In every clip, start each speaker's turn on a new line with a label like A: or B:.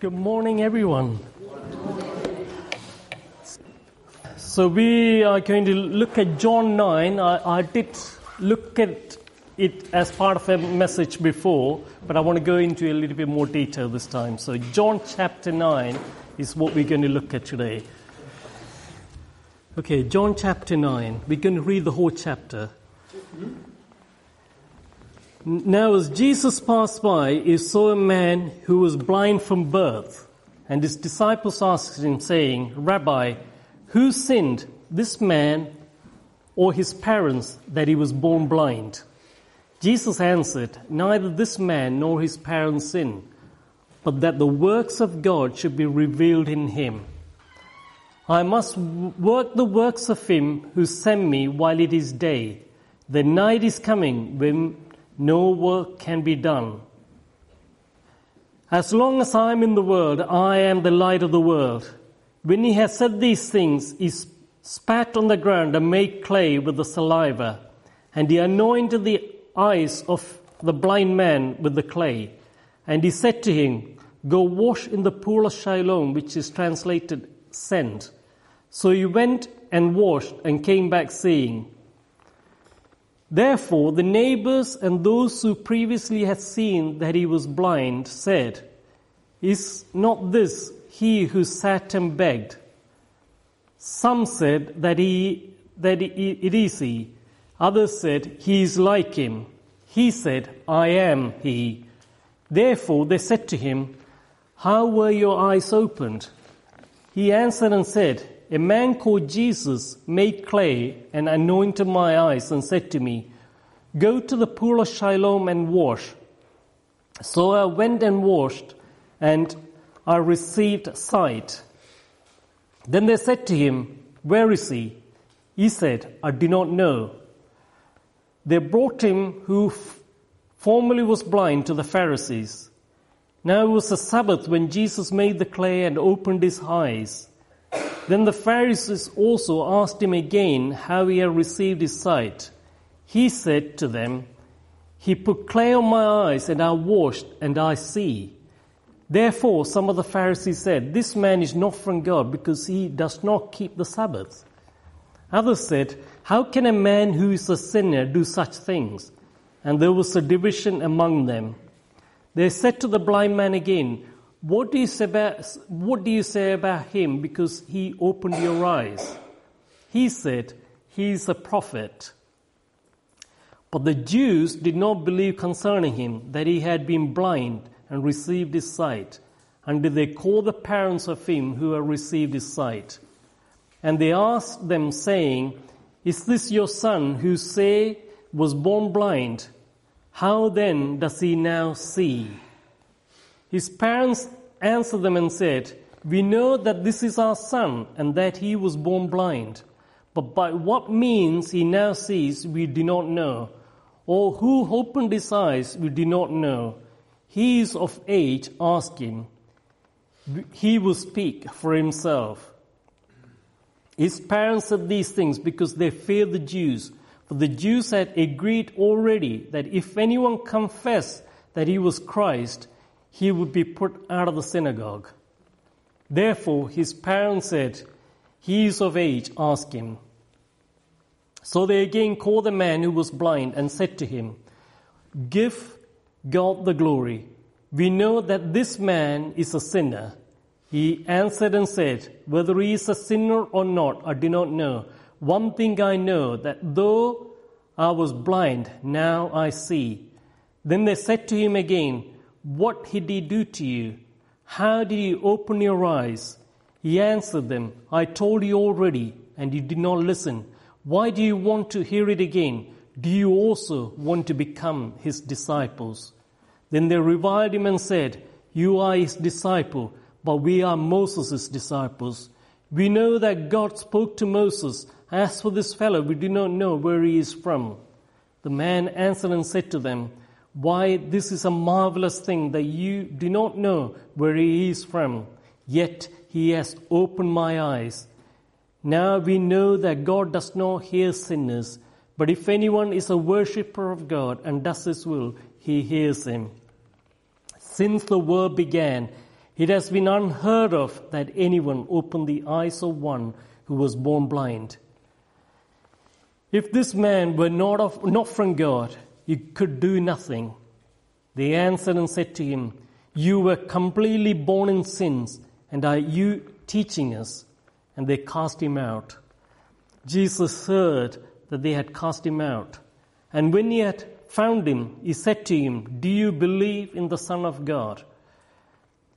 A: Good morning, everyone. So, we are going to look at John 9. I, I, did look at it as part of a message before, but I want to go into a little bit more detail this time. So, John chapter 9 is what we're going to look at today. Okay, John chapter 9. We're going to read the whole chapter. Now, as Jesus passed by, he saw a man who was blind from birth, and his disciples asked him, saying, Rabbi, who sinned, this man or his parents, that he was born blind? Jesus answered, Neither this man nor his parents sinned, but that the works of God should be revealed in him. I must work the works of him who sent me while it is day. The night is coming when no work can be done. As long as I am in the world, I am the light of the world. When he had said these things, he spat on the ground and made clay with the saliva, and he anointed the eyes of the blind man with the clay. And he said to him, Go wash in the pool of Siloam, which is translated sent. So he went and washed and came back seeing. Therefore, the neighbors and those who previously had seen that he was blind said, Is not this he who sat and begged? Some said that, he, that it is he. Others said, He is like him. He said, I am he. Therefore, they said to him, How were your eyes opened? He answered and said, a man called Jesus made clay and anointed my eyes and said to me, Go to the pool of Siloam and wash. So I went and washed, and I received sight. Then they said to him, Where is he? He said, I do not know. They brought him who formerly was blind to the Pharisees. Now it was the Sabbath when Jesus made the clay and opened his eyes. Then the Pharisees also asked him again how he had received his sight. He said to them, He put clay on my eyes, and I washed, and I see. Therefore, some of the Pharisees said, This man is not from God, because he does not keep the Sabbath. Others said, How can a man who is a sinner do such things? And there was a division among them. They said to the blind man again, what do you say about, what do you say about him because he opened your eyes? He said, he is a prophet. But the Jews did not believe concerning him that he had been blind and received his sight. And did they call the parents of him who had received his sight? And they asked them, saying, Is this your son who say was born blind? How then does he now see? His parents answered them and said, We know that this is our son and that he was born blind. But by what means he now sees, we do not know. Or who opened his eyes, we do not know. He is of age, ask him. He will speak for himself. His parents said these things because they feared the Jews. For the Jews had agreed already that if anyone confessed that he was Christ, he would be put out of the synagogue. Therefore, his parents said, He is of age, ask him. So they again called the man who was blind and said to him, Give God the glory. We know that this man is a sinner. He answered and said, Whether he is a sinner or not, I do not know. One thing I know, that though I was blind, now I see. Then they said to him again, what did he do to you? How did he open your eyes? He answered them, I told you already, and you did not listen. Why do you want to hear it again? Do you also want to become his disciples? Then they reviled him and said, You are his disciple, but we are Moses' disciples. We know that God spoke to Moses. As for this fellow, we do not know where he is from. The man answered and said to them, why this is a marvelous thing that you do not know where he is from, yet he has opened my eyes. Now we know that God does not hear sinners, but if anyone is a worshipper of God and does his will, he hears him. Since the world began, It has been unheard of that anyone opened the eyes of one who was born blind. If this man were not, of, not from God, he could do nothing. They answered and said to him, You were completely born in sins, and are you teaching us? And they cast him out. Jesus heard that they had cast him out. And when he had found him, he said to him, Do you believe in the Son of God?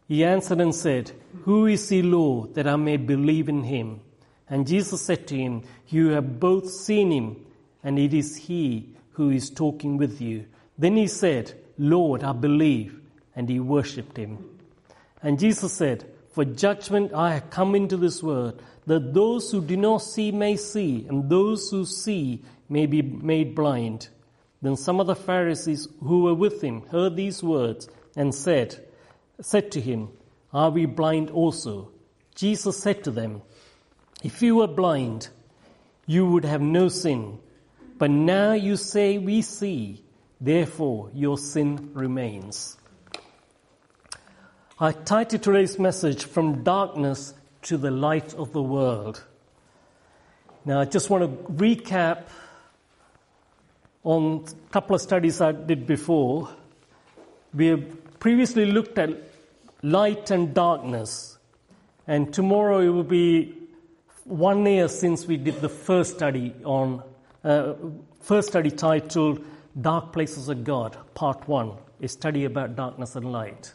A: He answered and said, Who is he, Lord, that I may believe in him? And Jesus said to him, You have both seen him, and it is he who is talking with you. Then he said, Lord, I believe. And he worshipped him. And Jesus said, For judgment I have come into this world, that those who do not see may see, and those who see may be made blind. Then some of the Pharisees who were with him heard these words and said, said to him, Are we blind also? Jesus said to them, If you were blind, you would have no sin. But now you say, We see, therefore your sin remains. I titled today's message, From Darkness to the Light of the World. Now, I just want to recap on a couple of studies I did before. We have previously looked at light and darkness. And tomorrow it will be one year since we did the first study on, uh, first study titled Dark Places of God, Part 1, a study about darkness and light.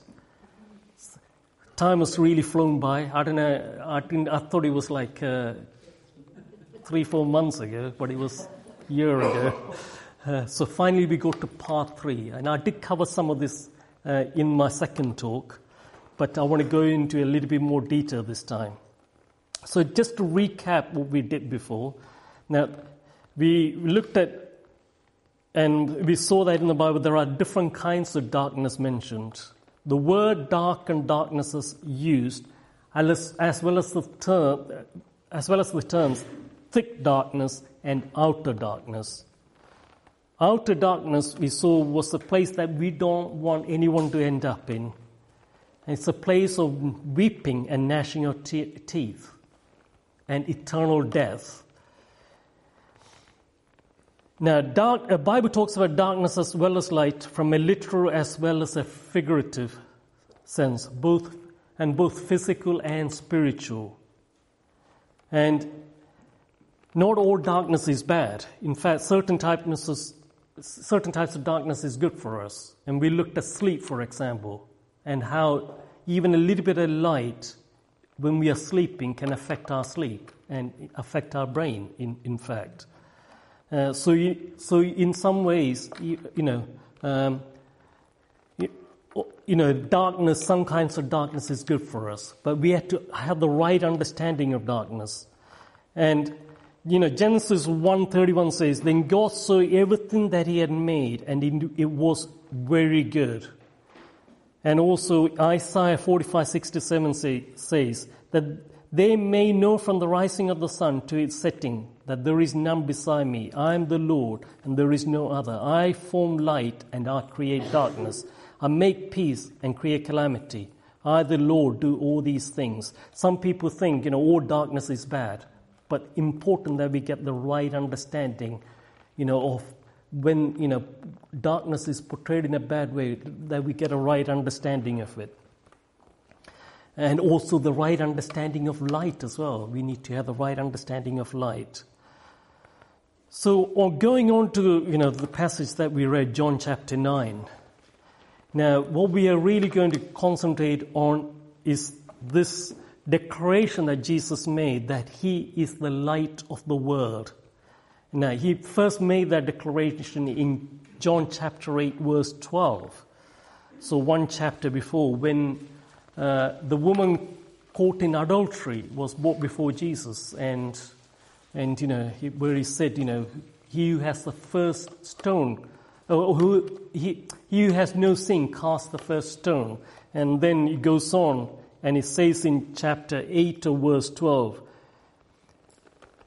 A: Time has really flown by. I don't know, I, didn't, I thought it was like uh, three, four months ago, but it was a year ago. Uh, so finally we go to part three. And I did cover some of this uh, in my second talk but I want to go into a little bit more detail this time. So, just to recap what we did before, now we looked at and we saw that in the Bible there are different kinds of darkness mentioned. The word dark and darkness is used as, well as the term, as well as the terms thick darkness and outer darkness. Outer darkness we saw was a place that we don't want anyone to end up in. It's a place of weeping and gnashing of te- teeth and eternal death. Now, dark, the Bible talks about darkness as well as light from a literal as well as a figurative sense, both and both physical and spiritual. And not all darkness is bad. In fact, certain types, of, certain types of darkness is good for us. And we looked at sleep, for example and how even a little bit of light when we are sleeping can affect our sleep and affect our brain, in, in fact. Uh, so, you, so in some ways, you, you know, um, you, you, know, darkness, some kinds of darkness is good for us, but we have to have the right understanding of darkness. And, you know, Genesis 1.31 says, Then God saw everything that he had made, and it was very good. And also Isaiah 45:67 say, says that they may know from the rising of the sun to its setting that there is none beside me. I am the Lord and there is no other. I form light and I create darkness. I make peace and create calamity. I, the Lord, do all these things. Some people think, you know, all darkness is bad, but important that we get the right understanding, you know, of when you know darkness is portrayed in a bad way, that we get a right understanding of it. And also the right understanding of light as well. We need to have the right understanding of light. So, on going on to you know the passage that we read, John chapter nine. Now, what we are really going to concentrate on is this declaration that Jesus made that He is the light of the world. Now, he first made that declaration in John chapter 8, verse 12. So, one chapter before, when uh, the woman caught in adultery was brought before Jesus, and, and you know, he, where he said, you know, he who has the first stone, or who, he, he who has no sin, cast the first stone. And then he goes on, and he says in chapter 8 or verse 12,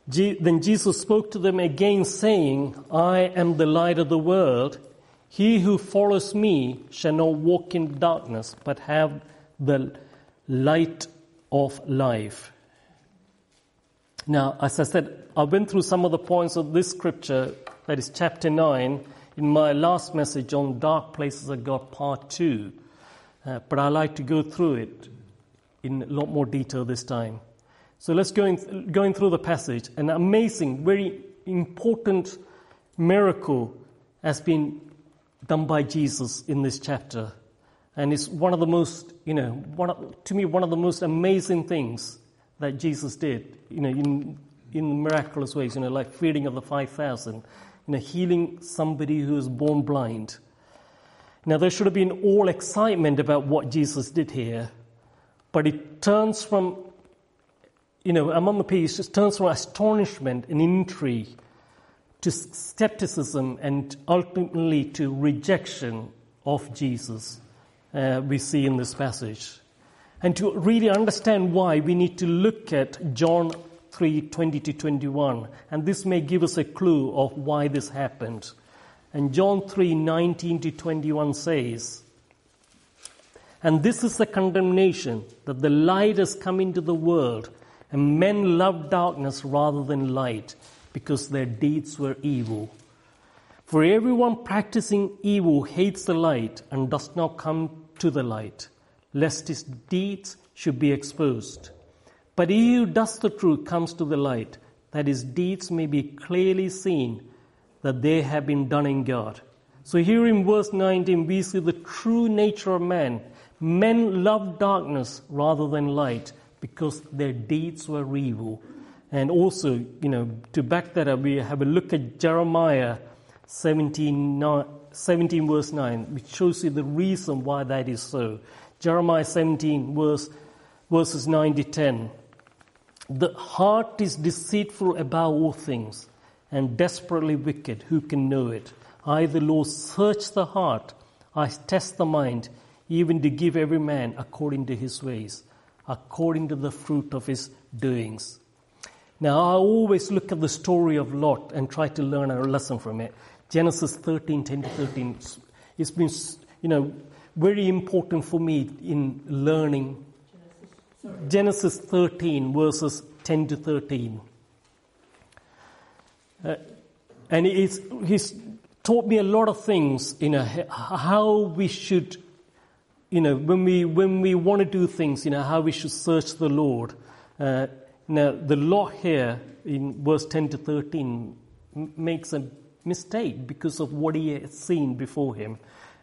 A: then Jesus spoke to them again, saying, I am the light of the world. He who follows me shall not walk in darkness, but have the light of life. Now, as I said, I went through some of the points of this scripture, that is chapter 9, in my last message on Dark Places of God, part 2. Uh, but I like to go through it in a lot more detail this time. So let's go in, going through the passage. An amazing, very important miracle has been done by Jesus in this chapter. And it's one of the most, you know, one to me, one of the most amazing things that Jesus did, you know, in, in miraculous ways, you know, like feeding of the 5,000, you know, healing somebody who was born blind. Now, there should have been all excitement about what Jesus did here, but it turns from, you know, among the people, it turns from astonishment and intrigue to skepticism and ultimately to rejection of Jesus, uh, we see in this passage. And to really understand why, we need to look at John 3 20 to 21. And this may give us a clue of why this happened. And John 3 19 to 21 says, And this is the condemnation that the light has come into the world, and men love darkness rather than light, because their deeds were evil. For everyone practicing evil hates the light and does not come to the light lest his deeds should be exposed. But he who does the truth comes to the light, that his deeds may be clearly seen that they have been done in God. So here in verse 19, we see the true nature of man. Men love darkness rather than light because their deeds were evil. And also, you know, to back that up, we have a look at Jeremiah 17, 17 verse 9, which shows you the reason why that is so. Jeremiah 17, verse, verses 9 to 10. The heart is deceitful above all things and desperately wicked. Who can know it? I, the Lord, search the heart. I test the mind, even to give every man according to his ways, according to the fruit of his doings. Now, I always look at the story of Lot and try to learn a lesson from it. Genesis 13, 10 to 13. It's been, you know, very important for me in learning. Genesis Genesis 13, verses 10 to 13. Uh, and it's, he's taught me a lot of things, you know, how we should, you know, when we, when we want to do things, you know, how we should search the Lord. Uh, now, the Lot here in verse 10 to 13 makes a mistake because of what he had seen before him.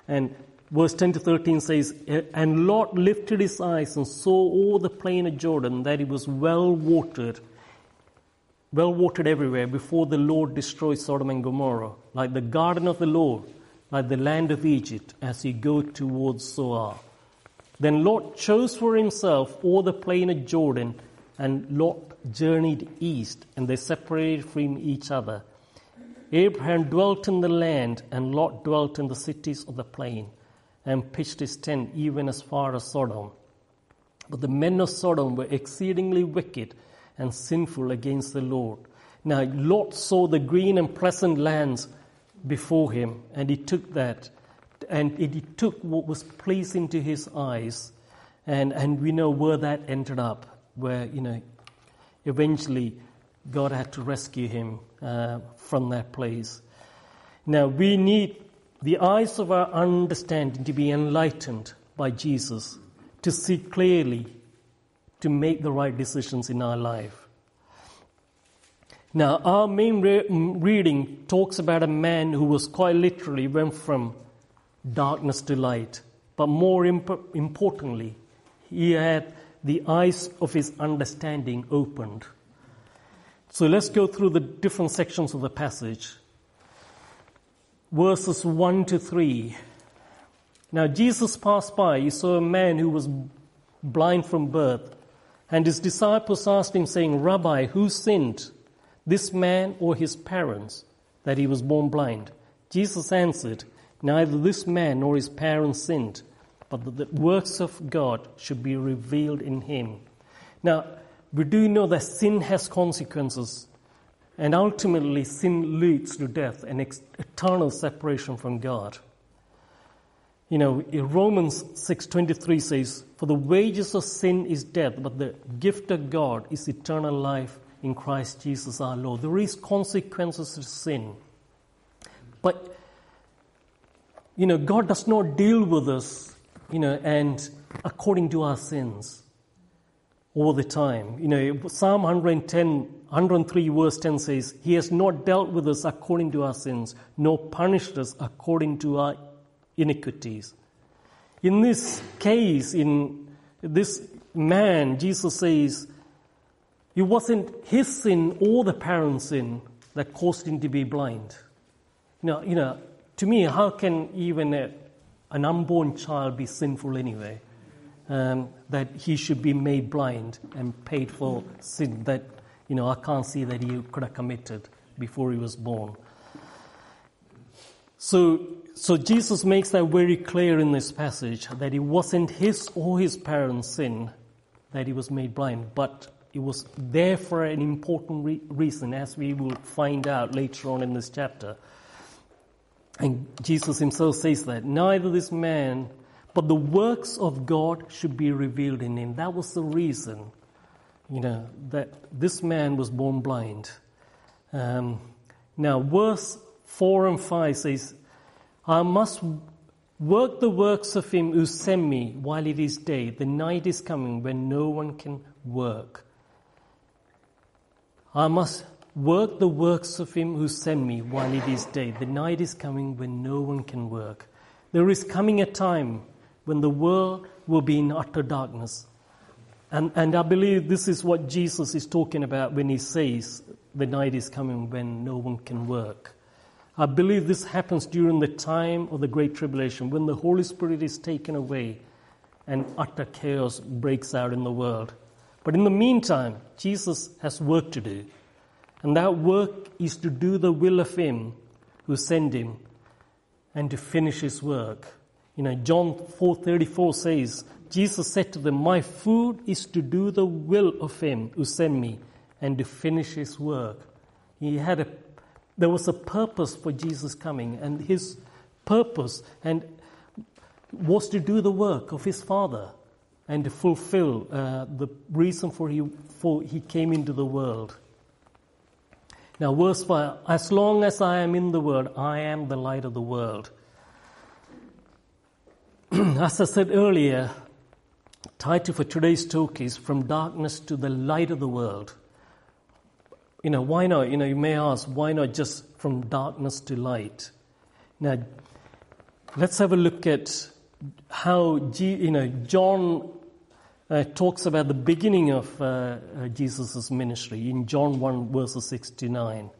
A: And verse 10 to 13 says, And Lot lifted his eyes and saw all the plain of Jordan, that it was well watered, well watered everywhere, before the Lord destroyed Sodom and Gomorrah, like the garden of the Lord, like the land of Egypt, as he go towards Zoar. Then Lot chose for himself all the plain of Jordan, and Lot journeyed east, and they separated from each other. Abraham dwelt in the land, and Lot dwelt in the cities of the plain and pitched his tent even as far as Sodom. But the men of Sodom were exceedingly wicked and sinful against the Lord. Now Lot saw the green and pleasant lands before him, and he took that, and he took what was pleasing to his eyes, and, and we know where that ended up, where, you know, eventually God had to rescue him uh, from that place. Now we need the eyes of our understanding to be enlightened by Jesus, to see clearly, to make the right decisions in our life. Now, our main re- reading talks about a man who was quite literally went from darkness to light, but more imp- importantly, he had the eyes of his understanding opened. So let's go through the different sections of the passage verses 1 to 3. Now, Jesus passed by. He saw a man who was blind from birth. And his disciples asked him, saying, Rabbi, who sinned, this man or his parents, that he was born blind? Jesus answered, Neither this man nor his parents sinned, but that the works of God should be revealed in him. Now, we do know that sin has consequences. And ultimately, sin leads to death and eternal separation from God. You know, Romans 6:23 says, "For the wages of sin is death, but the gift of God is eternal life in Christ Jesus our Lord." There is consequences to sin. But you know, God does not deal with us, you know, and according to our sins all the time. You know, Psalm 110, 103 verse 10 says, He has not dealt with us according to our sins, nor punished us according to our iniquities. In this case, in this man, Jesus says, it wasn't his sin or the parent's sin that caused him to be blind. You know, you know to me, how can even a, an unborn child be sinful anyway? Um, that he should be made blind and paid for sin that, you know, I can't see that he could have committed before he was born. So, so Jesus makes that very clear in this passage that it wasn't his or his parents' sin that he was made blind, but it was there for an important re- reason, as we will find out later on in this chapter. And Jesus himself says that neither this man, but the works of God should be revealed in him. That was the reason, you know, that this man was born blind. Um, now, verse 4 and 5 says, I must work the works of him who sent me while it is day. The night is coming when no one can work. I must work the works of him who sent me while it is day. The night is coming when no one can work. There is coming a time when the world will be in utter darkness. And, and I believe this is what Jesus is talking about when he says the night is coming when no one can work. I believe this happens during the time of the Great Tribulation when the Holy Spirit is taken away and utter chaos breaks out in the world. But in the meantime, Jesus has work to do. And that work is to do the will of Him who sent Him and to finish His work. You know, John 4.34 says, Jesus said to them, My food is to do the will of Him who sent me and to finish His work. He had a, there was a purpose for Jesus coming and His purpose and was to do the work of His Father and to fulfill uh, the reason for he, for he came into the world. Now, verse 5 As long as I am in the world, I am the light of the world. as I said earlier, title for today's talk is From Darkness to the Light of the World. You know, why not? You know, you may ask, why not just from darkness to light? Now, let's have a look at how, G, you know, John uh, talks about the beginning of uh, uh, Jesus' ministry in John 1, verses 69.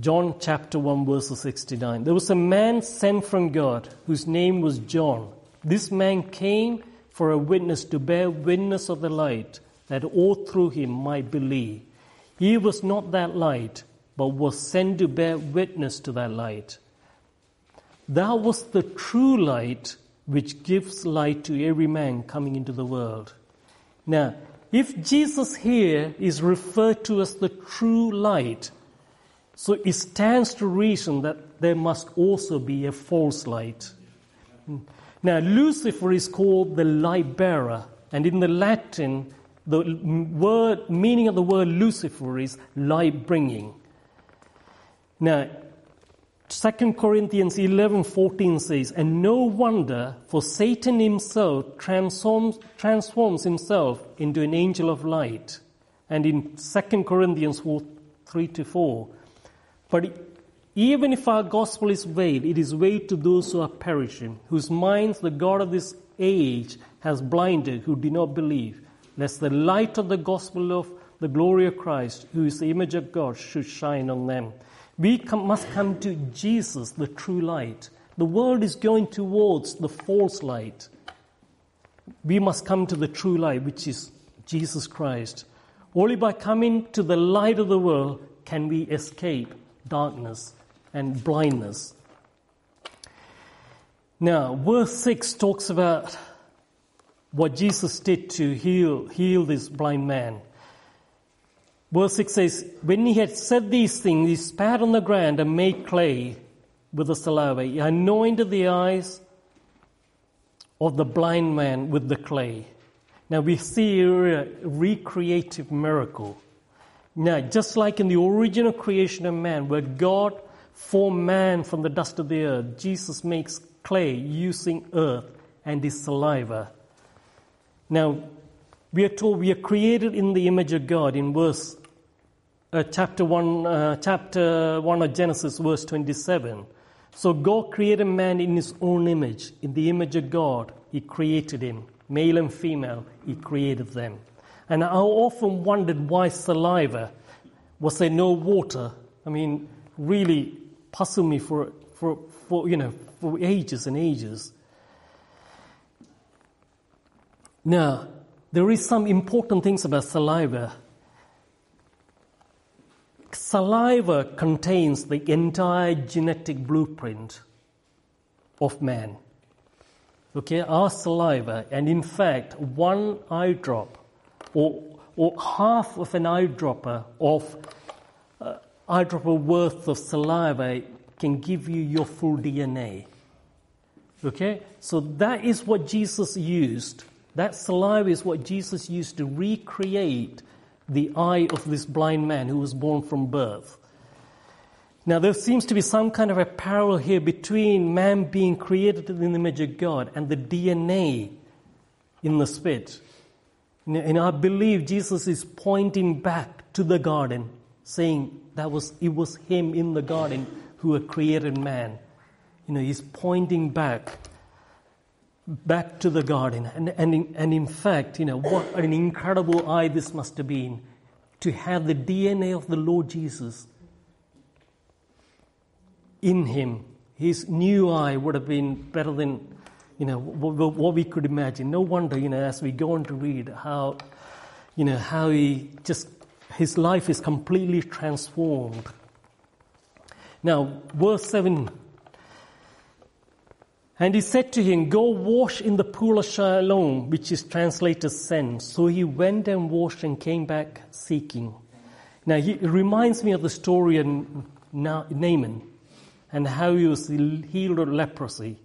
A: John chapter 1, verse 69. There was a man sent from God whose name was John. This man came for a witness to bear witness of the light, that all through him might believe. He was not that light, but was sent to bear witness to that light. That was the true light which gives light to every man coming into the world. Now, if Jesus here is referred to as the true light, so it stands to reason that there must also be a false light. Now, Lucifer is called the light bearer, and in the Latin, the word meaning of the word Lucifer is light bringing. Now, 2 Corinthians 11:14 says, "And no wonder, for Satan himself transforms, transforms himself into an angel of light." And in 2 Corinthians 4, 3 to 4, but even if our gospel is veiled, it is veiled to those who are perishing, whose minds the God of this age has blinded, who do not believe, lest the light of the gospel of the glory of Christ, who is the image of God, should shine on them. We must come to Jesus, the true light. The world is going towards the false light. We must come to the true light, which is Jesus Christ. Only by coming to the light of the world can we escape darkness and blindness. Now, verse 6 talks about what Jesus did to heal, heal this blind man. Verse 6 says, When he had said these things, he spat on the ground and made clay with the saliva. He anointed the eyes of the blind man with the clay. Now we see a recreative miracle. Now, just like in the original creation of man, where God formed man from the dust of the earth, Jesus makes clay using earth and his saliva. Now, we are told we are created in the image of God in verse uh, chapter 1 uh, chapter 1 of Genesis verse 27. So God created man in his own image, in the image of God he created him, male and female he created them. And I often wondered why saliva was there no water? I mean, really puzzled me for for for you know for ages and ages. Now, there is some important things about saliva. Saliva contains the entire genetic blueprint of man. Okay, our saliva, and in fact, one eye drop or, or half of an eyedropper of uh, eyedropper worth of saliva can give you your full DNA. Okay, so that is what Jesus used that saliva is what Jesus used to recreate the eye of this blind man who was born from birth. Now, there seems to be some kind of a parallel here between man being created in the image of God and the DNA in the spirit. And I believe Jesus is pointing back to the garden, saying that was it was him in the garden who had created man. You know, he's pointing back back to the garden. And, and, in, and in fact, you know, what an incredible eye this must have been to have the DNA of the Lord Jesus in him. His new eye would have been better than, you know, what, what we could imagine. No wonder, you know, as we go on to read how, you know, how he just, his life is completely transformed. Now, verse 7 and he said to him, Go wash in the pool of Siloam, which is translated send. So he went and washed and came back seeking. Now, he, it reminds me of the story of Naaman and how he was healed of leprosy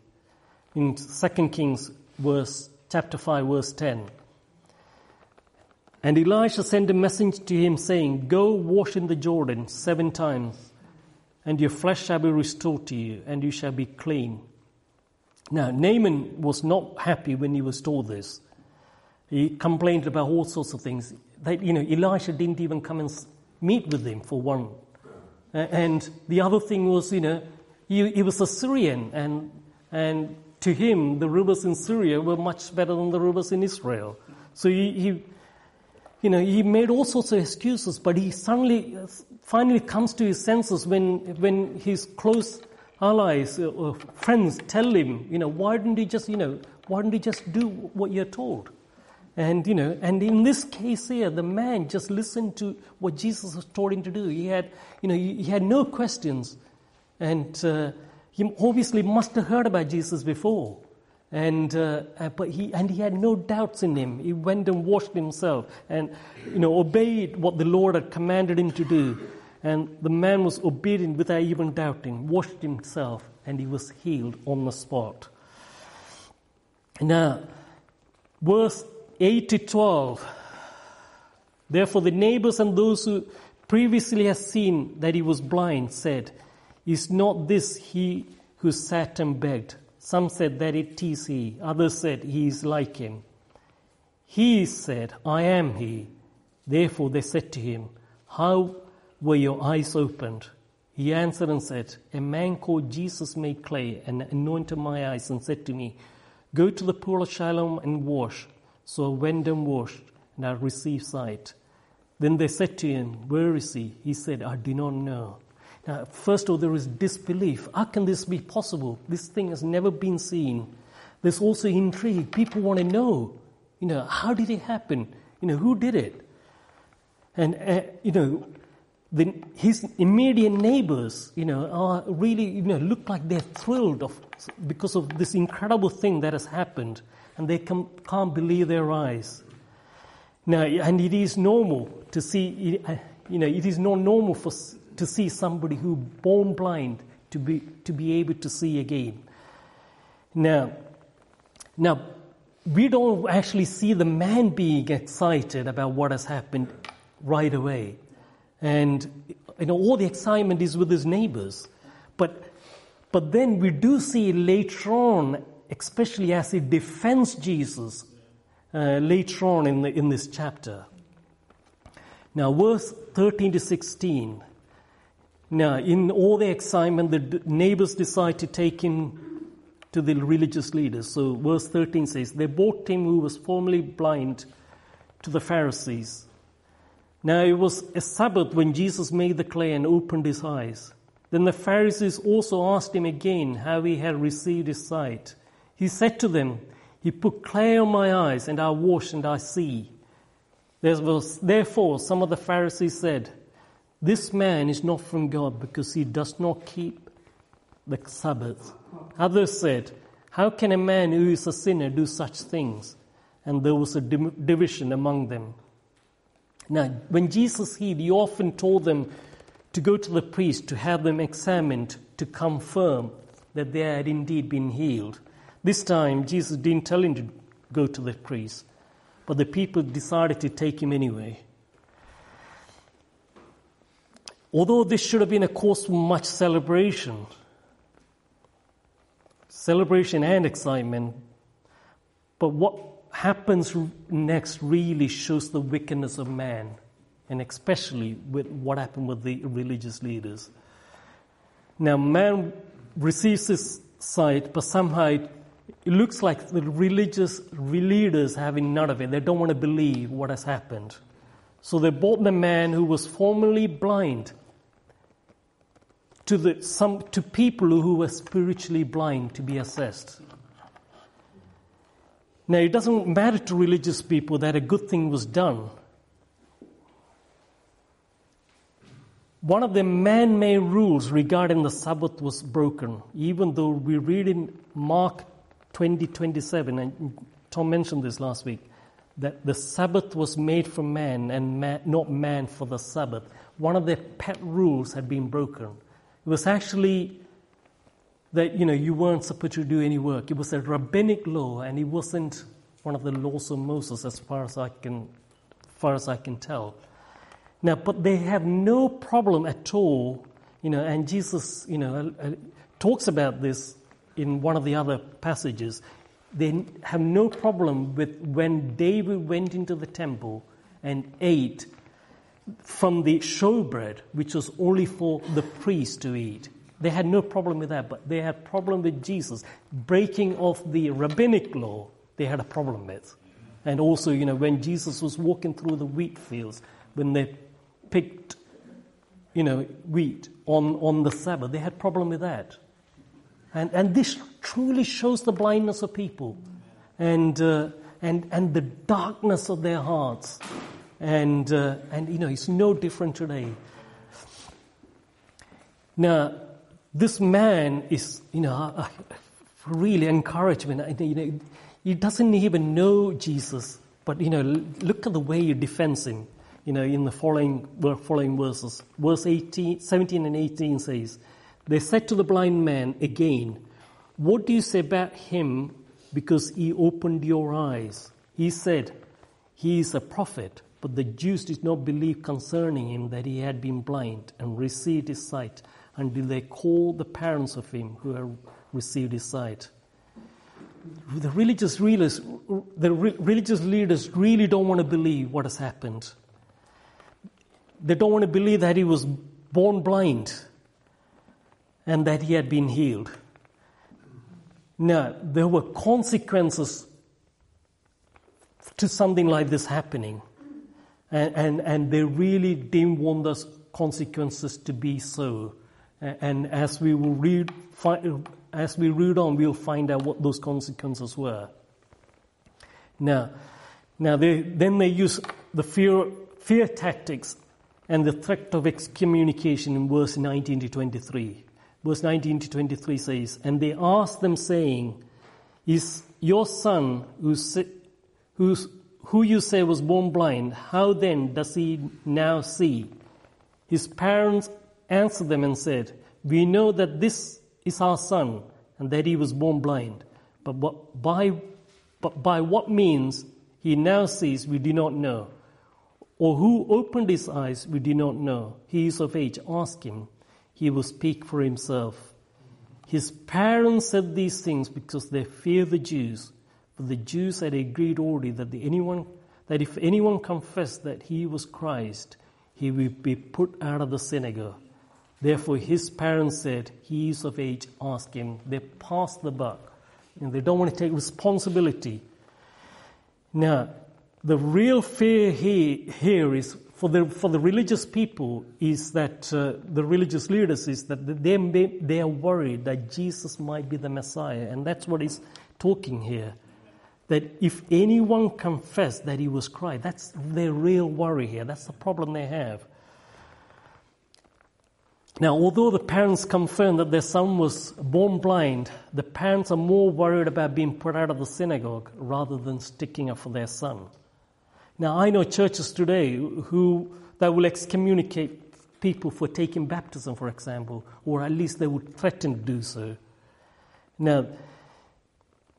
A: in 2 Kings verse, chapter 5, verse 10. And Elisha sent a message to him saying, Go wash in the Jordan seven times, and your flesh shall be restored to you, and you shall be clean. Now, Naaman was not happy when he was told this. He complained about all sorts of things. That, you know, Elisha didn't even come and meet with him for one. And the other thing was, you know, he, he was a Syrian, and, and to him, the rivers in Syria were much better than the rivers in Israel. So he, he you know, he made all sorts of excuses, but he suddenly, finally comes to his senses when, when his close allies or uh, friends tell him, you know, why didn't he just, you know, why didn't he just do what you're told? And, you know, and in this case here, the man just listened to what Jesus was told him to do. He had, you know, he, had no questions. And uh, he obviously must have heard about Jesus before. And, uh, but he, and he had no doubts in him. He went and washed himself and, you know, obeyed what the Lord had commanded him to do. And the man was obedient without even doubting, washed himself, and he was healed on the spot. Now, verse 8 to 12. Therefore, the neighbors and those who previously had seen that he was blind said, Is not this he who sat and begged? Some said that it is he. Others said he is like him. He said, I am he. Therefore they said to him, How were your eyes opened? He answered and said, A man called Jesus made clay and anointed my eyes and said to me, Go to the pool of Siloam and wash. So I went and washed, and I received sight. Then they said to him, Where is he? He said, I do not know. Now, first of all, there is disbelief. How can this be possible? This thing has never been seen. There's also intrigue. People want to know, you know, how did it happen? You know, who did it? And, uh, you know, the, his immediate neighbors, you know, are really, you know, look like they're thrilled of, because of this incredible thing that has happened, and they can, can't believe their eyes. Now, and it is normal to see, you know, it is not normal for, to see somebody who born blind to be, to be able to see again. Now, Now, we don't actually see the man being excited about what has happened right away. And you know, all the excitement is with his neighbors. But, but then we do see later on, especially as he defends Jesus uh, later on in, the, in this chapter. Now, verse 13 to 16. Now, in all the excitement, the neighbors decide to take him to the religious leaders. So, verse 13 says, They brought him who was formerly blind to the Pharisees. Now, it was a Sabbath when Jesus made the clay and opened his eyes. Then the Pharisees also asked him again how he had received his sight. He said to them, He put clay on my eyes, and I wash and I see. There was, Therefore, some of the Pharisees said, This man is not from God because he does not keep the Sabbath. Others said, How can a man who is a sinner do such things? And there was a division among them. Now, when Jesus healed, he often told them to go to the priest to have them examined to confirm that they had indeed been healed. This time, Jesus didn't tell him to go to the priest but the people decided to take him anyway. Although this should have been a cause for much celebration, celebration and excitement, but what happens next really shows the wickedness of man, and especially with what happened with the religious leaders. Now, man receives his sight, but somehow it looks like the religious leaders having none of it. They don't want to believe what has happened. So they brought the man who was formerly blind to, the, some, to people who were spiritually blind to be assessed. Now, it doesn't matter to religious people that a good thing was done. One of the man made rules regarding the Sabbath was broken, even though we read in Mark 2027, and Tom mentioned this last week, that the Sabbath was made for man and man, not man for the Sabbath. One of their pet rules had been broken. It was actually that you know you weren't supposed to do any work. It was a rabbinic law, and it wasn't one of the laws of Moses, as far as I can, far as I can tell. Now, but they have no problem at all, you know. And Jesus, you know, uh, talks about this in one of the other passages, they have no problem with when David went into the temple and ate from the showbread, which was only for the priest to eat. They had no problem with that, but they had problem with Jesus breaking off the rabbinic law. They had a problem with, and also, you know, when Jesus was walking through the wheat fields, when they picked, you know, wheat on on the Sabbath, they had problem with that. And, and this truly shows the blindness of people and, uh, and, and the darkness of their hearts. And, uh, and, you know, it's no different today. Now, this man is, you know, really encouragement. You know, he doesn't even know Jesus, but, you know, look at the way he defends him, you know, in the following, following verses. Verse 18, 17 and 18 says, they said to the blind man again, What do you say about him because he opened your eyes? He said, He is a prophet. But the Jews did not believe concerning him that he had been blind and received his sight until they called the parents of him who had received his sight. The religious leaders, the religious leaders really don't want to believe what has happened. They don't want to believe that he was born blind and that he had been healed. Now, there were consequences to something like this happening. And, and, and they really didn't want those consequences to be so. And as we will read, as we read on, we'll find out what those consequences were. Now, now they, then they use the fear, fear tactics and the threat of excommunication in verse 19 to 23 verse 19 to 23 says, And they asked them, saying, Is your son, who's, who's, who you say was born blind, how then does he now see? His parents answered them and said, We know that this is our son, and that he was born blind. But by But by what means he now sees, we do not know. Or who opened his eyes, we do not know. He is of age. Ask him. He will speak for himself. His parents said these things because they fear the Jews. For the Jews had agreed already that, the anyone, that if anyone confessed that he was Christ, he would be put out of the synagogue. Therefore, his parents said, He is of age, ask him. They passed the buck. And they don't want to take responsibility. Now, the real fear here, here is for the, for the religious people is that uh, the religious leaders is that they, they are worried that Jesus might be the Messiah. And that's what he's talking here. That if anyone confessed that he was Christ, that's their real worry here. That's the problem they have. Now, although the parents confirmed that their son was born blind, the parents are more worried about being put out of the synagogue rather than sticking up for their son. Now, I know churches today who that will excommunicate people for taking baptism, for example, or at least they would threaten to do so. Now,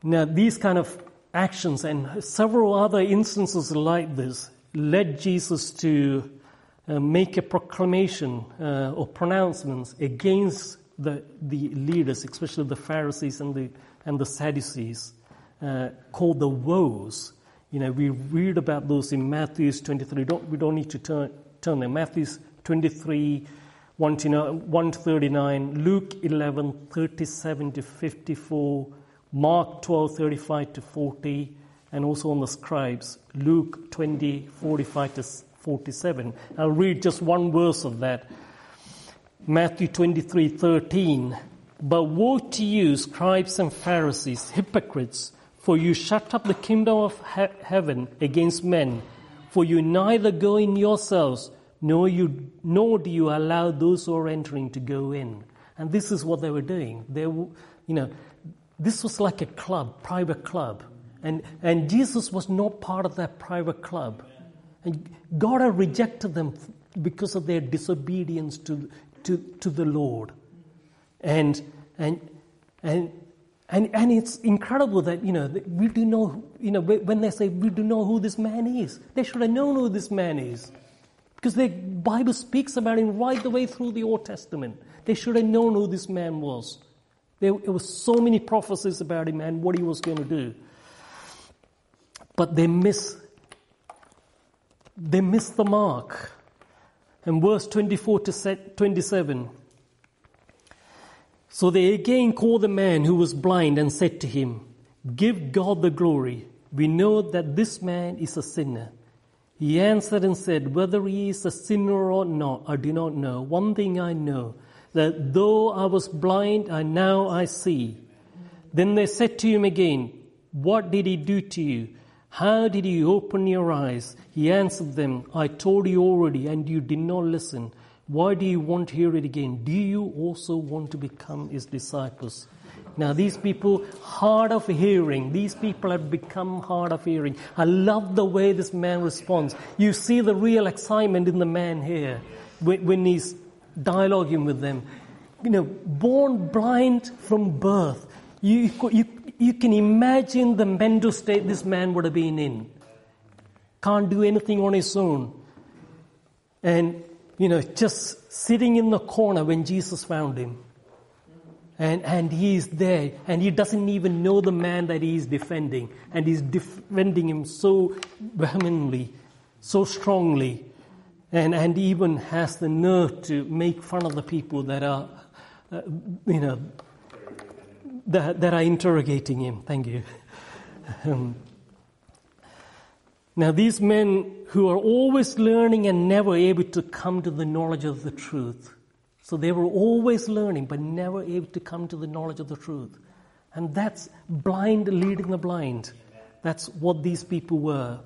A: now these kind of actions and several other instances like this led Jesus to uh, make a proclamation uh, or pronouncements against the, the leaders, especially the Pharisees and the, and the Sadducees, uh, called the woes. You know, we read about those in Matthew 23. Don't, we don't need to turn, turn there. Matthew 23, 1 to, 1 39, Luke 11, 37 to 54, Mark 12, 35 to 40, and also on the scribes, Luke 20, 45 to 47. I'll read just one verse of that. Matthew 23 13. But woe to you, scribes and Pharisees, hypocrites, for you shut up the kingdom of he- heaven against men. For you neither go in yourselves, nor, you, nor do you allow those who are entering to go in. And this is what they were doing. They, you know, this was like a club, private club. And, and Jesus was not part of that private club. And God had rejected them because of their disobedience to, to, to the Lord. And, and, and, and, and it's incredible that, you know, we do know, you know, when they say we do know who this man is, they should have known who this man is. Because the Bible speaks about him right the way through the Old Testament. They should have known who this man was. There, were so many prophecies about him and what he was going to do. But they miss they missed the mark. And verse 24 to 27. So they again called the man who was blind and said to him, Give God the glory. We know that this man is a sinner. He answered and said, Whether he is a sinner or not, I do not know. One thing I know, that though I was blind, I now I see. Then they said to him again, What did he do to you? How did he open your eyes? He answered them, I told you already, and you did not listen. Why do you want to hear it again? Do you also want to become his disciples? Now, these people, hard of hearing, these people have become hard of hearing. I love the way this man responds. You see the real excitement in the man here when he's dialoguing with them. You know, born blind from birth. You, you, you can imagine the mental state this man would have been in. Can't do anything on his own. And, you know, just sitting in the corner when Jesus found him. And, and he is there, and he doesn't even know the man that he is defending. And he's defending him so vehemently, so strongly, and, and even has the nerve to make fun of the people that are, uh, you know, that, that are interrogating him. Thank you. Um, now, these men who are always learning and never able to come to the knowledge of the truth. So they were always learning, but never able to come to the knowledge of the truth. And that's blind leading the blind. That's what these people were.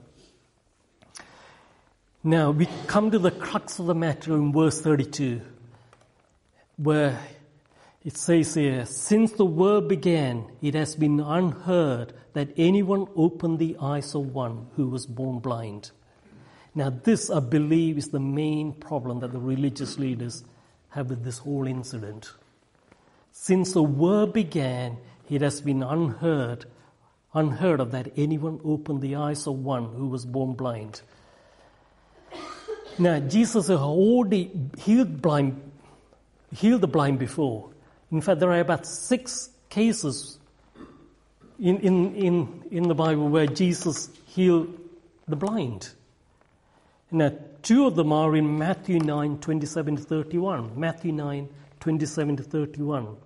A: Now, we come to the crux of the matter in verse 32, where it says here, since the world began, it has been unheard that anyone opened the eyes of one who was born blind. Now, this, I believe, is the main problem that the religious leaders have with this whole incident. Since the world began, it has been unheard, unheard of that anyone opened the eyes of one who was born blind. Now, Jesus had already healed blind, healed the blind before. In fact, there are about six cases in, in, in, in the Bible where Jesus healed the blind. Now, two of them are in Matthew 9, 27 to 31. Matthew 9, 27 to 31.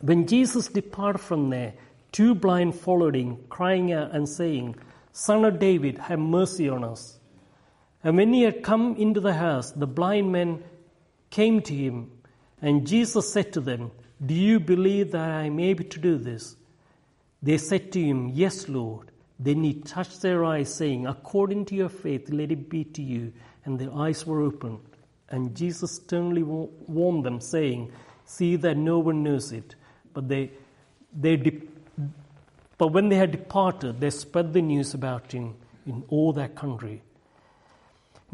A: When Jesus departed from there, two blind followed him, crying out and saying, Son of David, have mercy on us. And when he had come into the house, the blind men came to him, and Jesus said to them, Do you believe that I am able to do this? They said to him, Yes, Lord. Then he touched their eyes, saying, According to your faith, let it be to you. And their eyes were opened. And Jesus sternly warned them, saying, See that no one knows it. But they, they de- but when they had departed, they spread the news about him in all that country.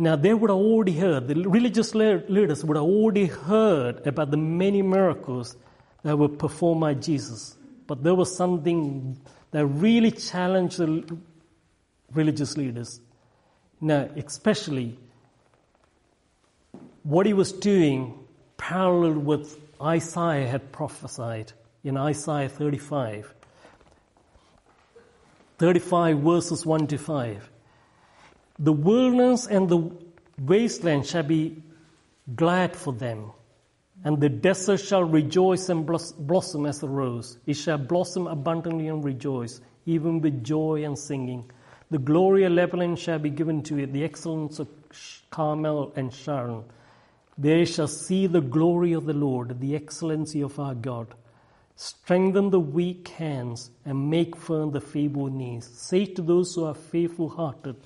A: Now they would have already heard, the religious leaders would have already heard about the many miracles that were performed by Jesus. But there was something that really challenged the religious leaders. Now, especially what he was doing parallel with Isaiah had prophesied in Isaiah 35. 35 verses 1 to 5. The wilderness and the wasteland shall be glad for them, and the desert shall rejoice and blossom as a rose. It shall blossom abundantly and rejoice, even with joy and singing. The glory of Lebanon shall be given to it, the excellence of Carmel and Sharon. They shall see the glory of the Lord, the excellency of our God. Strengthen the weak hands and make firm the feeble knees. Say to those who are faithful hearted,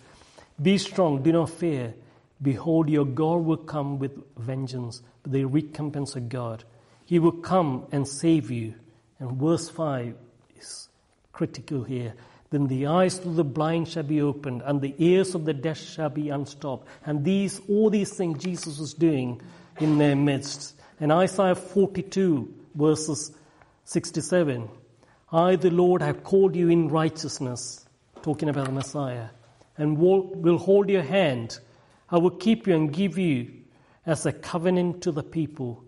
A: Be strong, do not fear. Behold, your God will come with vengeance, the recompense of God. He will come and save you. And verse 5 is critical here. Then the eyes of the blind shall be opened, and the ears of the deaf shall be unstopped. And these, all these things Jesus was doing in their midst. And Isaiah 42, verses 67. I, the Lord, have called you in righteousness, talking about the Messiah, and will, hold your hand. I will keep you and give you as a covenant to the people,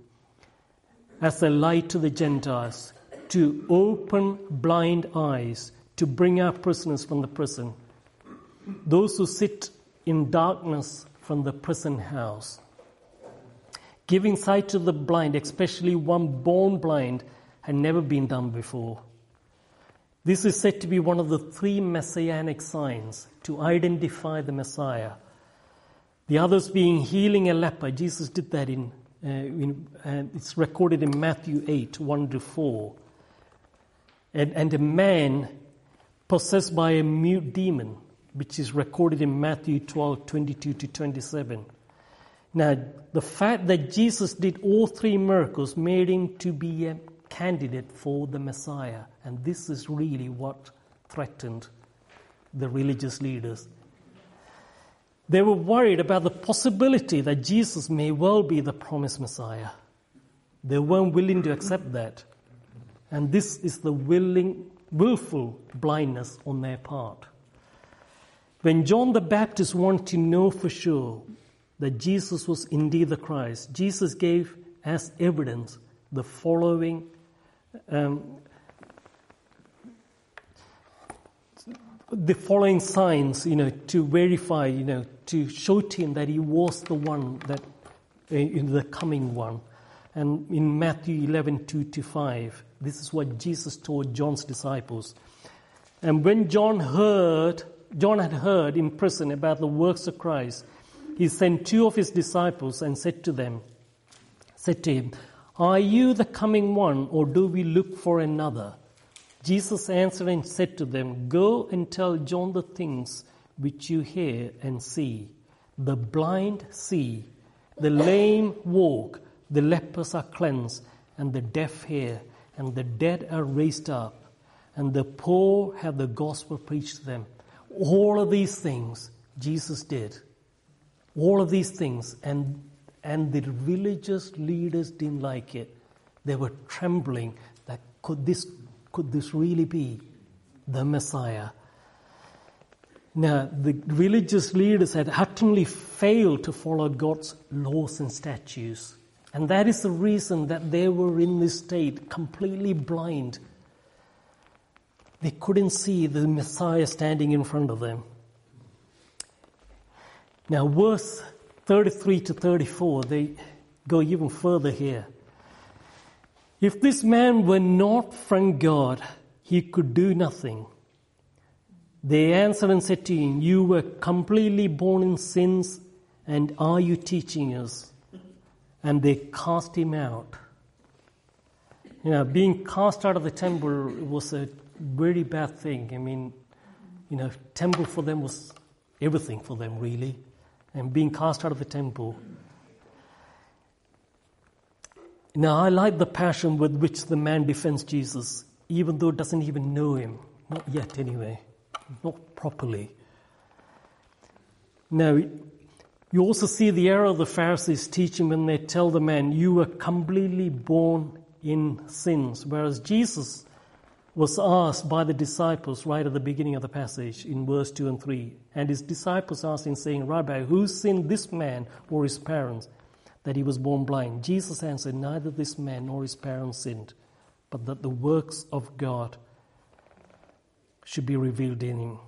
A: as a light to the Gentiles, to open blind eyes, to bring out prisoners from the prison, those who sit in darkness from the prison house. Giving sight to the blind, especially one born blind, had never been done before. This is said to be one of the three messianic signs to identify the Messiah. The others being healing a leper. Jesus did that in, uh, in uh, it's recorded in Matthew 8, 1 to 4. And, and a man possessed by a mute demon, which is recorded in Matthew 12, 22 to 27. Now, the fact that Jesus did all three miracles made him to be a candidate for the Messiah. And this is really what threatened the religious leaders. They were worried about the possibility that Jesus may well be the promised Messiah. They weren't willing to accept that. And this is the willing, willful blindness on their part. When John the Baptist wanted to know for sure that Jesus was indeed the Christ, Jesus gave as evidence the following um, the following signs, you know, to verify, you know, to show to him that he was the one that, uh, in the coming one. And in Matthew 11, 2 to 5, this is what Jesus told John's disciples. And when John heard, John had heard in prison about the works of Christ, he sent two of his disciples and said to them, said to him, Are you the coming one, or do we look for another? Jesus answered and said to them, Go and tell John the things which you hear and see. The blind see, the lame walk, the lepers are cleansed, and the deaf hear, and the dead are raised up, and the poor have the gospel preached to them. All of these things Jesus did. All of these things, and, and the religious leaders didn't like it. They were trembling that could this, could this really be the Messiah. Now, the religious leaders had utterly failed to follow God's laws and statutes. And that is the reason that they were in this state, completely blind. They couldn't see the Messiah standing in front of them. Now, verse 33 to 34, they go even further here. If this man were not from God, he could do nothing. They answered and said to him, You were completely born in sins, and are you teaching us? And they cast him out. You know, being cast out of the temple was a very bad thing. I mean, you know, temple for them was everything for them, really. And being cast out of the temple. Now, I like the passion with which the man defends Jesus, even though doesn't even know him. Not yet, anyway. Not properly. Now, you also see the error of the Pharisees teaching when they tell the man, You were completely born in sins. Whereas Jesus was asked by the disciples right at the beginning of the passage in verse 2 and 3. And his disciples asked him, saying, Rabbi, who sinned this man or his parents that he was born blind? Jesus answered, Neither this man nor his parents sinned, but that the works of God should be revealed in him.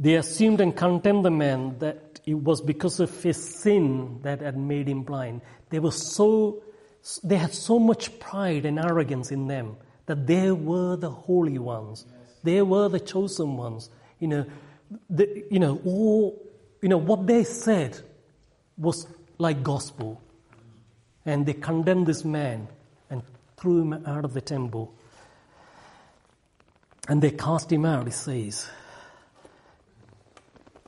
A: They assumed and condemned the man that it was because of his sin that had made him blind. They were so, they had so much pride and arrogance in them that they were the holy ones. They were the chosen ones. You know, the, you know, all, you know, what they said was like gospel. And they condemned this man and threw him out of the temple. And they cast him out, it says.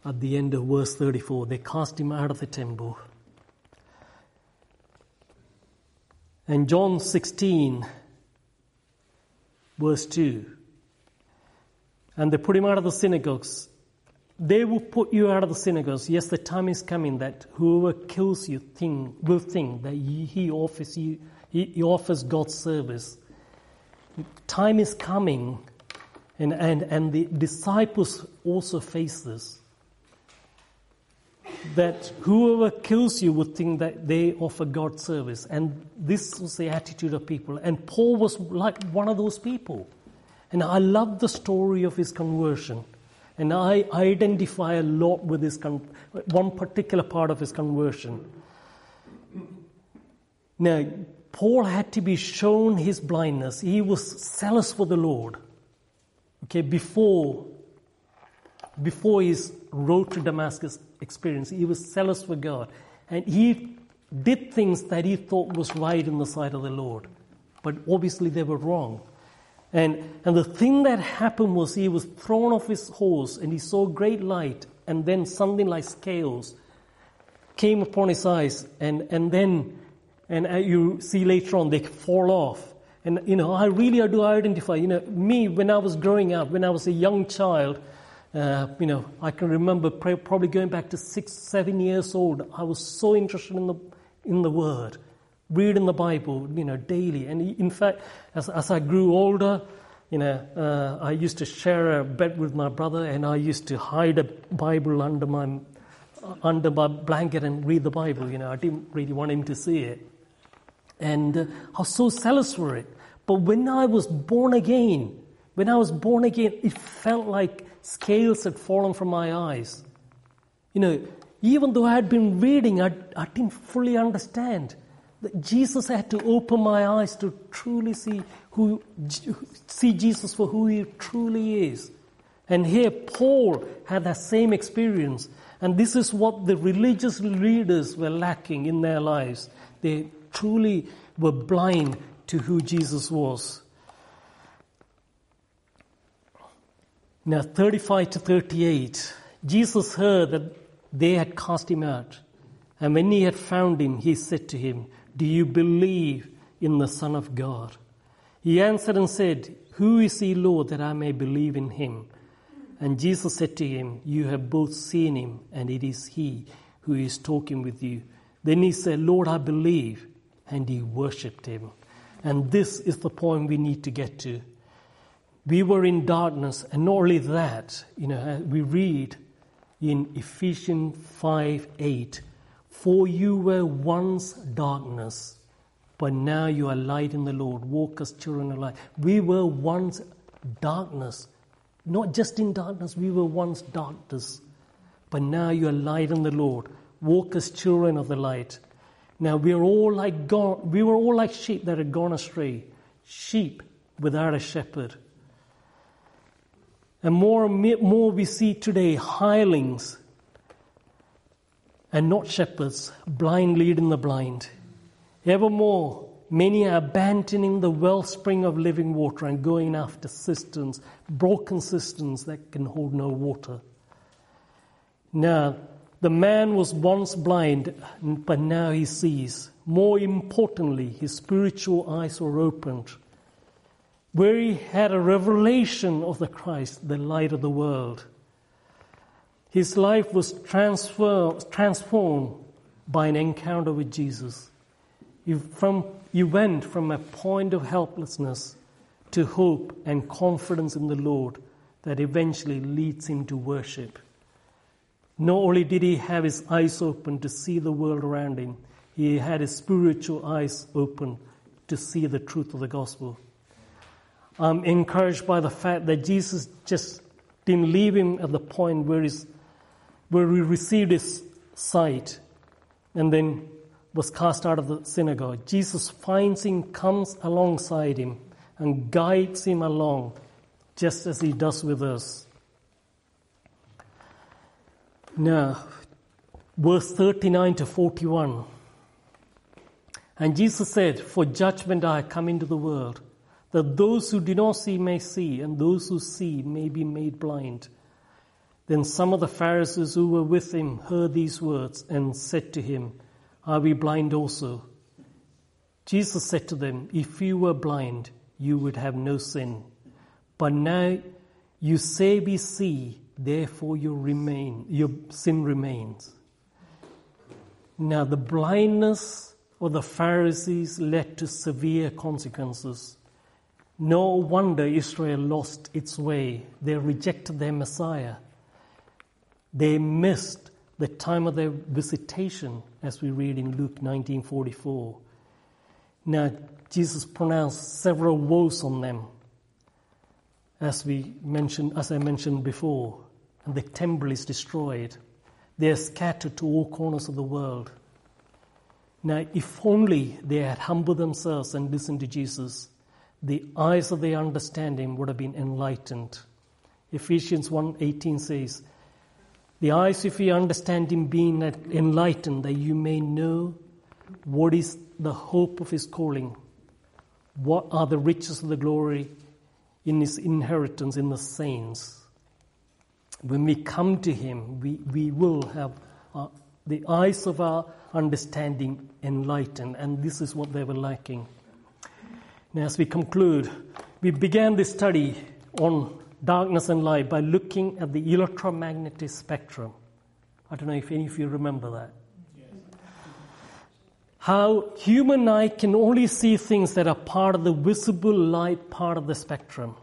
A: At the end of verse 34, they cast him out of the temple. And John 16, verse 2. And they put him out of the synagogues. They will put you out of the synagogues. Yes, the time is coming that whoever kills you think, will think that he offers you, he offers God's service. Time is coming, and, and, and the disciples also face this. That whoever kills you would think that they offer God service. And this was the attitude of people. And Paul was like one of those people. And I love the story of his conversion. And I identify a lot with his con- one particular part of his conversion. Now, Paul had to be shown his blindness. He was zealous for the Lord. Okay, before before his road to Damascus experience, he was zealous for God. And he did things that he thought was right in the sight of the Lord. But obviously they were wrong. And, and the thing that happened was he was thrown off his horse and he saw great light, and then something like scales came upon his eyes, and, and then and uh, you see later on they fall off. And you know, I really do identify. You know, me when I was growing up, when I was a young child, uh, you know, I can remember probably going back to six, seven years old. I was so interested in the in the Word, reading the Bible, you know, daily. And in fact, as as I grew older, you know, uh, I used to share a bed with my brother, and I used to hide a Bible under my under my blanket and read the Bible. You know, I didn't really want him to see it, and uh, I was so zealous for it. But when I was born again, when I was born again, it felt like scales had fallen from my eyes. You know, even though I had been reading, I, I didn't fully understand. That Jesus had to open my eyes to truly see who see Jesus for who he truly is. And here Paul had that same experience. And this is what the religious leaders were lacking in their lives. They truly were blind to who Jesus was. Now, 35 to 38, Jesus heard that they had cast him out. And when he had found him, he said to him, Do you believe in the Son of God? He answered and said, Who is he, Lord, that I may believe in him? And Jesus said to him, You have both seen him, and it is he who is talking with you. Then he said, Lord, I believe. And he worshipped him. And this is the point we need to get to. We were in darkness, and not only that, you know, uh, we read in Ephesians 5 8, for you were once darkness, but now you are light in the Lord. Walk as children of light. We were once darkness, not just in darkness, we were once darkness, but now you are light in the Lord. Walk as children of the light. Now we are all like gone, we were all like sheep that had gone astray, sheep without a shepherd. And more and more we see today hirelings and not shepherds, blind leading the blind. Evermore, many are abandoning the wellspring of living water and going after cisterns, broken cisterns that can hold no water. Now, the man was once blind, but now he sees. More importantly, his spiritual eyes were opened. Where he had a revelation of the Christ, the light of the world. His life was transfer, transformed by an encounter with Jesus. You, from, you went from a point of helplessness to hope and confidence in the Lord that eventually leads him to worship. Not only did he have his eyes open to see the world around him, he had his spiritual eyes open to see the truth of the gospel. I'm encouraged by the fact that Jesus just didn't leave him at the point where he's where he received his sight and then was cast out of the synagogue. Jesus finds him, comes alongside him, and guides him along, just as he does with us. Now, verse 39 to 41. And Jesus said, For judgment I come into the world, that those who do not see may see, and those who see may be made blind. Then some of the Pharisees who were with him heard these words and said to him, Are we blind also? Jesus said to them, If you were blind, you would have no sin. But now you say we see, therefore you remain, your sin remains. Now the blindness of the Pharisees led to severe consequences. No wonder Israel lost its way. They rejected their Messiah. They missed the time of their visitation, as we read in Luke 19:44. Now, Jesus pronounced several woes on them, as we mentioned, as I mentioned before, and the temple is destroyed. They are scattered to all corners of the world. Now, if only they had humbled themselves and listened to Jesus, the eyes of their understanding would have been enlightened. Ephesians 1:18 says, the eyes of your understanding being enlightened, that you may know what is the hope of his calling, what are the riches of the glory in his inheritance in the saints. When we come to him, we, we will have uh, the eyes of our understanding enlightened, and this is what they were lacking. Now, as we conclude, we began this study on darkness and light by looking at the electromagnetic spectrum. I don't know if any of you remember that. How human eye can only see things that are part of the visible light part of the spectrum.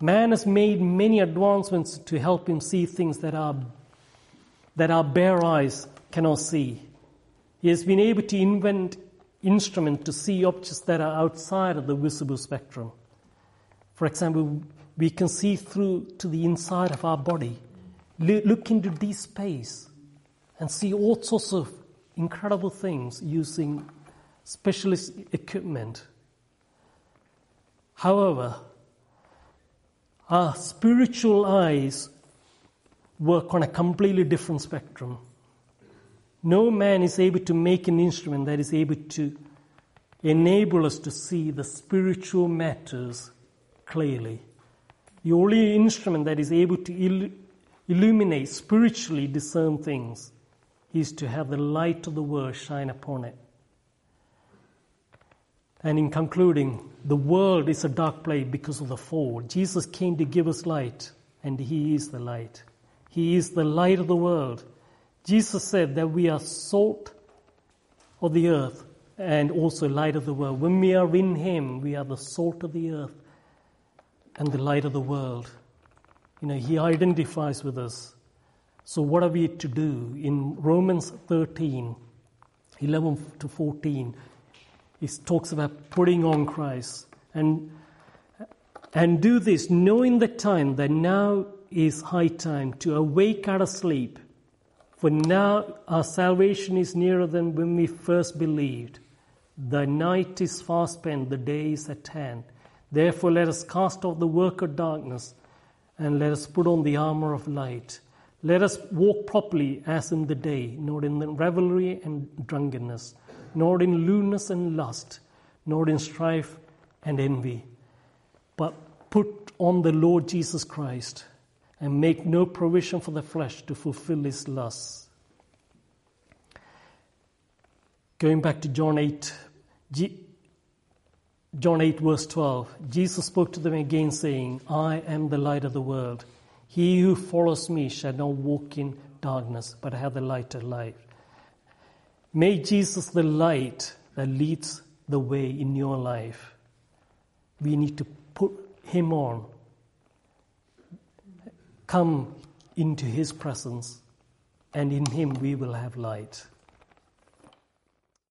A: Man has made many advancements to help him see things that are that our bare eyes cannot see. He has been able to invent instruments to see objects that are outside of the visible spectrum. For example, we can see through to the inside of our body, look into deep space, and see all sorts of incredible things using specialist equipment. However, our spiritual eyes work on a completely different spectrum. No man is able to make an instrument that is able to enable us to see the spiritual matters clearly. The only instrument that is able to il- illuminate, spiritually discern things, is to have the light of the word shine upon it. And in concluding, the world is a dark place because of the fall. Jesus came to give us light, and He is the light. He is the light of the world. Jesus said that we are salt of the earth and also light of the world. When we are in Him, we are the salt of the earth and the light of the world. You know, he identifies with us. So, what are we to do? In Romans 13, 11 to 14, he talks about putting on Christ. And, and do this, knowing the time that now is high time to awake out of sleep. For now our salvation is nearer than when we first believed. The night is far spent, the day is at hand. Therefore, let us cast off the work of darkness and let us put on the armor of light. Let us walk properly as in the day, not in revelry and drunkenness, nor in lewdness and lust, nor in strife and envy, but put on the Lord Jesus Christ and make no provision for the flesh to fulfill its lusts. Going back to John 8, G- John 8, verse 12, Jesus spoke to them again, saying, I am the light of the world. He who follows me shall not walk in darkness, but have the light of life. Make Jesus the light that leads the way in your life. We need to put him on come into His presence, and in Him we will have light.